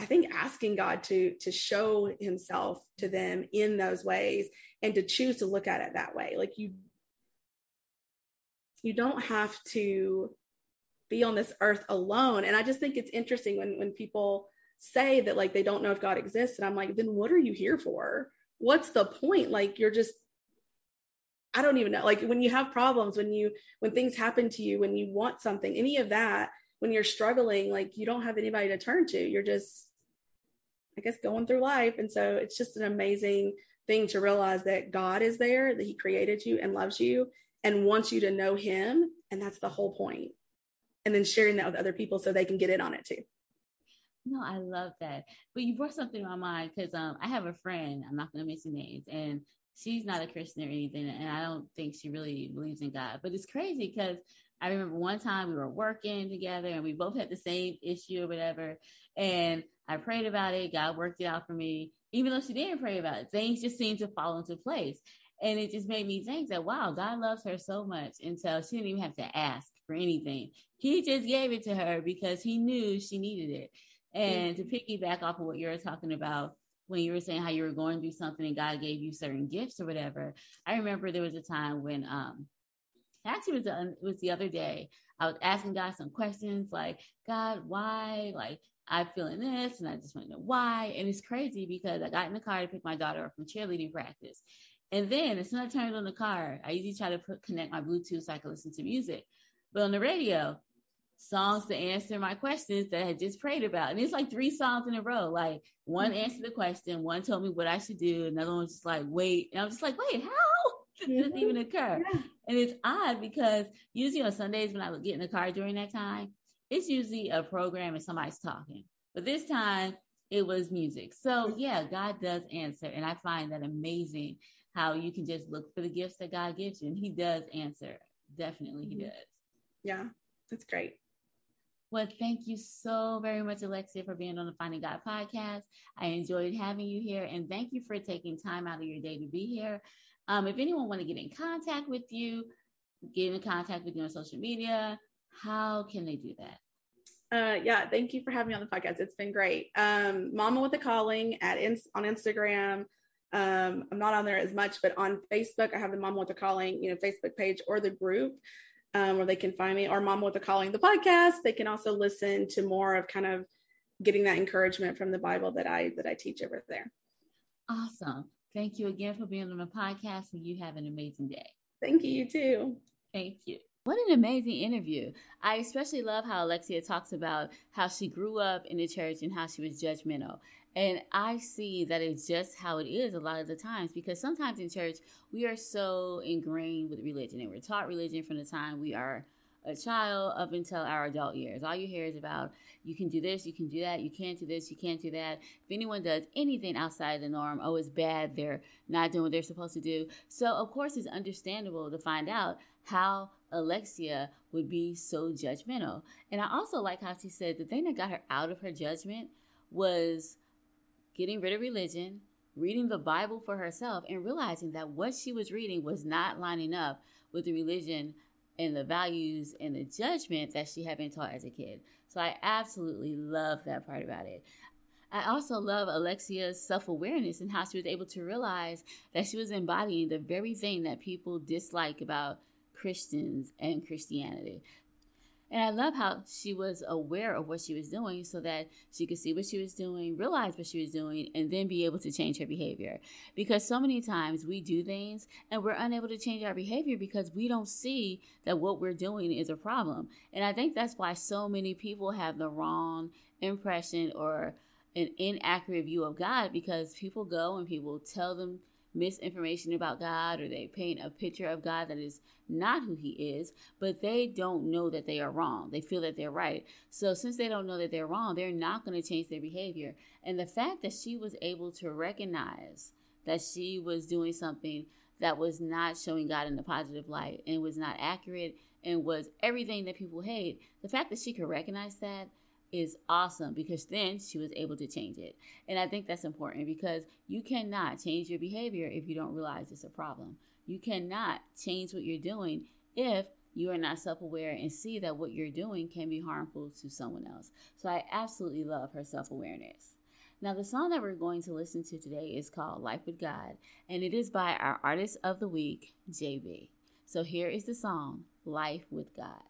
Speaker 2: I think asking God to to show himself to them in those ways and to choose to look at it that way. Like you you don't have to be on this earth alone. And I just think it's interesting when when people say that like they don't know if God exists and I'm like, then what are you here for? What's the point? Like you're just I don't even know. Like when you have problems, when you when things happen to you, when you want something, any of that, when you're struggling, like you don't have anybody to turn to. You're just I guess going through life. And so it's just an amazing thing to realize that God is there, that He created you and loves you and wants you to know Him. And that's the whole point. And then sharing that with other people so they can get in on it too.
Speaker 1: No, I love that. But you brought something to my mind because um, I have a friend, I'm not going to mention names, and she's not a Christian or anything. And I don't think she really believes in God. But it's crazy because I remember one time we were working together and we both had the same issue or whatever. And I prayed about it. God worked it out for me. Even though she didn't pray about it, things just seemed to fall into place. And it just made me think that, wow, God loves her so much And so she didn't even have to ask for anything. He just gave it to her because he knew she needed it. And to piggyback off of what you were talking about, when you were saying how you were going through something and God gave you certain gifts or whatever, I remember there was a time when, um, actually it was, the, it was the other day, I was asking God some questions like, God, why? Like, I'm feeling this and I just want to know why. And it's crazy because I got in the car to pick my daughter up from cheerleading practice. And then as soon as I turned on the car, I usually try to put, connect my Bluetooth so I can listen to music. But on the radio, songs to answer my questions that I had just prayed about. And it's like three songs in a row. Like one mm-hmm. answered the question, one told me what I should do, another one was just like, wait. And I'm just like, wait, how did this even occur? Yeah. And it's odd because usually on Sundays when I would get in the car during that time, it's usually a program and somebody's talking. But this time it was music. So yeah, God does answer. And I find that amazing how you can just look for the gifts that God gives you. And he does answer. Definitely he mm-hmm. does.
Speaker 2: Yeah, that's great.
Speaker 1: Well, thank you so very much, Alexia, for being on the Finding God podcast. I enjoyed having you here, and thank you for taking time out of your day to be here. Um, if anyone want to get in contact with you, get in contact with you on social media, how can they do that?
Speaker 2: Uh, yeah, thank you for having me on the podcast. It's been great. Um, Mama with a Calling at in, on Instagram. Um, I'm not on there as much, but on Facebook, I have the Mama with a Calling, you know, Facebook page or the group um, where they can find me, or Mama with a Calling, the podcast. They can also listen to more of kind of getting that encouragement from the Bible that I that I teach over there.
Speaker 1: Awesome. Thank you again for being on the podcast, and you have an amazing day.
Speaker 2: Thank you. You too.
Speaker 1: Thank you. What an amazing interview. I especially love how Alexia talks about how she grew up in the church and how she was judgmental. And I see that it's just how it is a lot of the times because sometimes in church, we are so ingrained with religion and we're taught religion from the time we are a child up until our adult years. All you hear is about you can do this, you can do that, you can't do this, you can't do that. If anyone does anything outside the norm, oh, it's bad, they're not doing what they're supposed to do. So, of course, it's understandable to find out how Alexia would be so judgmental. And I also like how she said the thing that got her out of her judgment was getting rid of religion, reading the Bible for herself, and realizing that what she was reading was not lining up with the religion and the values and the judgment that she had been taught as a kid. So I absolutely love that part about it. I also love Alexia's self awareness and how she was able to realize that she was embodying the very thing that people dislike about Christians and Christianity. And I love how she was aware of what she was doing so that she could see what she was doing, realize what she was doing, and then be able to change her behavior. Because so many times we do things and we're unable to change our behavior because we don't see that what we're doing is a problem. And I think that's why so many people have the wrong impression or an inaccurate view of God because people go and people tell them misinformation about God or they paint a picture of God that is not who he is, but they don't know that they are wrong. They feel that they're right. So since they don't know that they're wrong, they're not going to change their behavior. And the fact that she was able to recognize that she was doing something that was not showing God in a positive light and was not accurate and was everything that people hate, the fact that she could recognize that is awesome because then she was able to change it. And I think that's important because you cannot change your behavior if you don't realize it's a problem. You cannot change what you're doing if you are not self aware and see that what you're doing can be harmful to someone else. So I absolutely love her self awareness. Now, the song that we're going to listen to today is called Life with God, and it is by our artist of the week, JB. So here is the song, Life with God.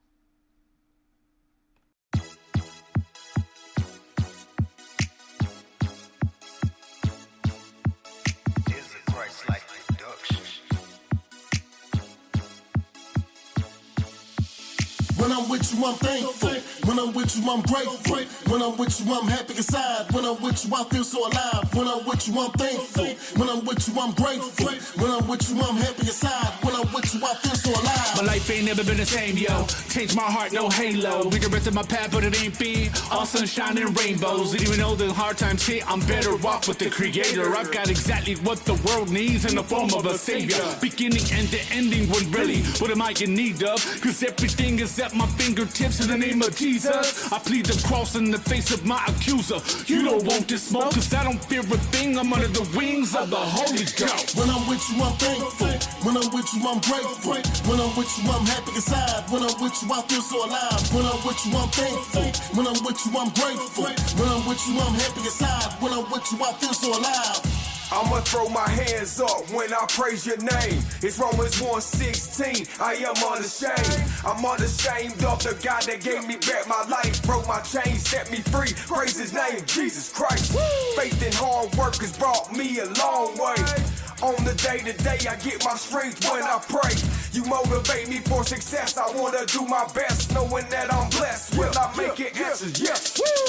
Speaker 3: When I'm with you, I'm thankful. When I'm with you, I'm grateful. When I'm with you, I'm happy inside. When I'm with you, I feel so alive. When I'm with you, I'm thankful. When I'm with you, I'm grateful. When I'm with you, I'm happy inside. When I'm with you, I feel so alive.
Speaker 4: My life ain't never been the same, yo. Changed my heart, no halo. Redirect in my path, but it ain't been all sunshine and rainbows. Didn't even know the hard times hit. I'm better off with the creator. I've got exactly what the world needs in the form of a savior. Beginning and the ending, when really, what am I in need of? Cause everything is at my fingertips in the name of Jesus. I plead the cross in the face of my accuser. You don't want this smoke, cause I don't fear a thing. I'm under the wings of the Holy Ghost.
Speaker 3: When I'm with you, I'm thankful. When I'm with you, I'm grateful. When I'm with you, I'm happy inside. When I'm with you, I feel so alive. When I'm with you, I'm thankful. When I'm with you, I'm grateful. When I'm with you, I'm happy inside. When I'm with you, I feel so alive.
Speaker 5: I'ma throw my hands up when I praise your name. It's Romans 1:16. I am unashamed. I'm unashamed of the God that gave me back my life, broke my chains, set me free. Praise His name, Jesus Christ. Faith and hard work has brought me a long way. On the day to day, I get my strength when I pray. You motivate me for success. I wanna do my best, knowing that I'm blessed. Will I make it? Yes.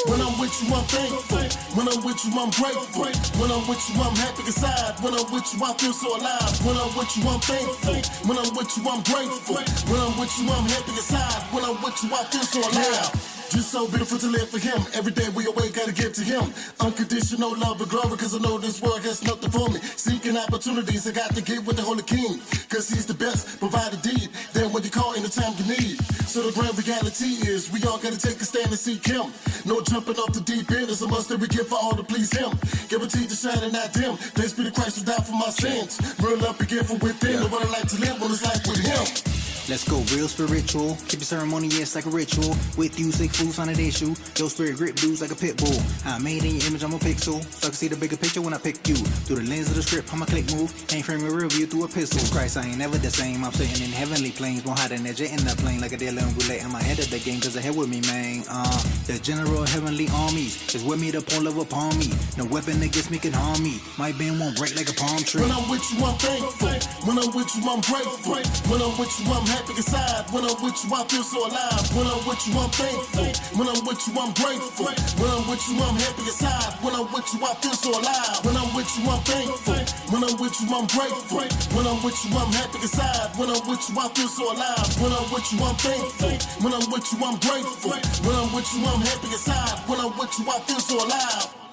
Speaker 3: When I'm with you, I'm thankful. When I'm with you, I'm grateful. When I'm with you, I'm happy inside. When I'm with you, I feel so alive. When I'm with you, I'm thankful. When I'm with you, I'm grateful. When I'm with you, I'm happy inside. When I'm with you, I feel so alive. Just so beautiful to live for him. Every day we awake, gotta give to him. Unconditional love and glory, cause I know this world has nothing for me. Seeking opportunities, I got to get with the Holy King. Cause he's the best, provide a deed. Then when you call in the time you need. So the grand reality is, we all gotta take a stand and seek him. No jumping off the deep end, it's a must that we give for all to please him. Guaranteed to shine and not dim. Thanks be to Christ who died for my sins. Real love begin from within. The one I like to live when it's life with him.
Speaker 6: Let's go real spiritual. Keep your ceremonious like a ritual. With you, sick fools on an issue. Your spirit grip dudes like a pit bull. I'm made in your image, I'm a pixel. So I can see the bigger picture when I pick you. Through the lens of the script, I'm a click move. Ain't frame a real view through a pistol. Christ, I ain't never the same. I'm sitting in heavenly planes. More high than a jet in the plane. Like a dealer and roulette. I'm ahead of the game, cause ahead with me, man. Uh, the general heavenly armies is with me, the pull of upon me. No weapon against me can harm me. My band won't break like a palm tree.
Speaker 3: When I'm with you, I'm thankful. When I'm with you, I'm grateful. When I'm with you, I'm happy inside. When I'm with you, I feel so alive. When I'm with you, I'm thankful. When I'm with you, I'm grateful. When I'm with you, I'm happy inside. When I'm with you, I feel so alive. When I'm with you, I'm thankful. When I'm with you, I'm grateful. When I'm with you, I'm happy inside. When I'm with you, I feel so alive. When I'm with you, I'm thankful. When I'm with you, I'm grateful. When I'm with you, I'm happy inside. When I'm with you, I feel so alive.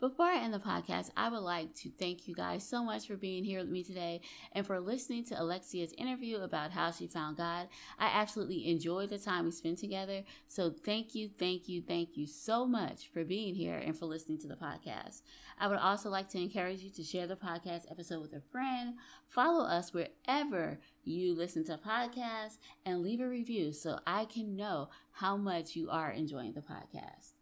Speaker 1: Before I end the podcast, I would like to thank you guys so much for being here with me today and for listening to Alexia's interview about how she found God. I absolutely enjoyed the time we spent together. So thank you, thank you, thank you so much for being here and for listening to the podcast. I would also like to encourage you to share the podcast episode with a friend, follow us wherever you listen to podcasts, and leave a review so I can know how much you are enjoying the podcast.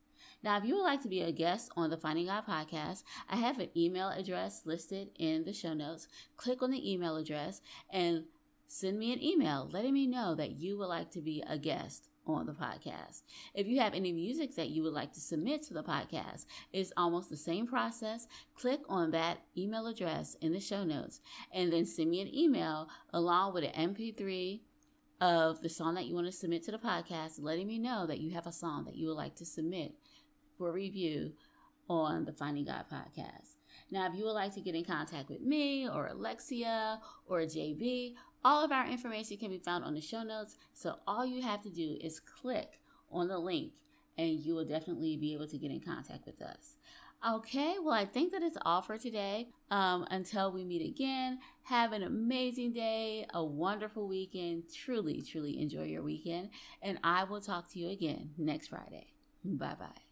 Speaker 1: Now, if you would like to be a guest on the Finding God podcast, I have an email address listed in the show notes. Click on the email address and send me an email letting me know that you would like to be a guest on the podcast. If you have any music that you would like to submit to the podcast, it's almost the same process. Click on that email address in the show notes and then send me an email along with an MP3 of the song that you want to submit to the podcast, letting me know that you have a song that you would like to submit for review on the Finding God podcast. Now, if you would like to get in contact with me or Alexia or JB, all of our information can be found on the show notes. So all you have to do is click on the link and you will definitely be able to get in contact with us. Okay, well, I think that is all for today. Um, until we meet again, have an amazing day, a wonderful weekend. Truly, truly enjoy your weekend. And I will talk to you again next Friday. Bye bye.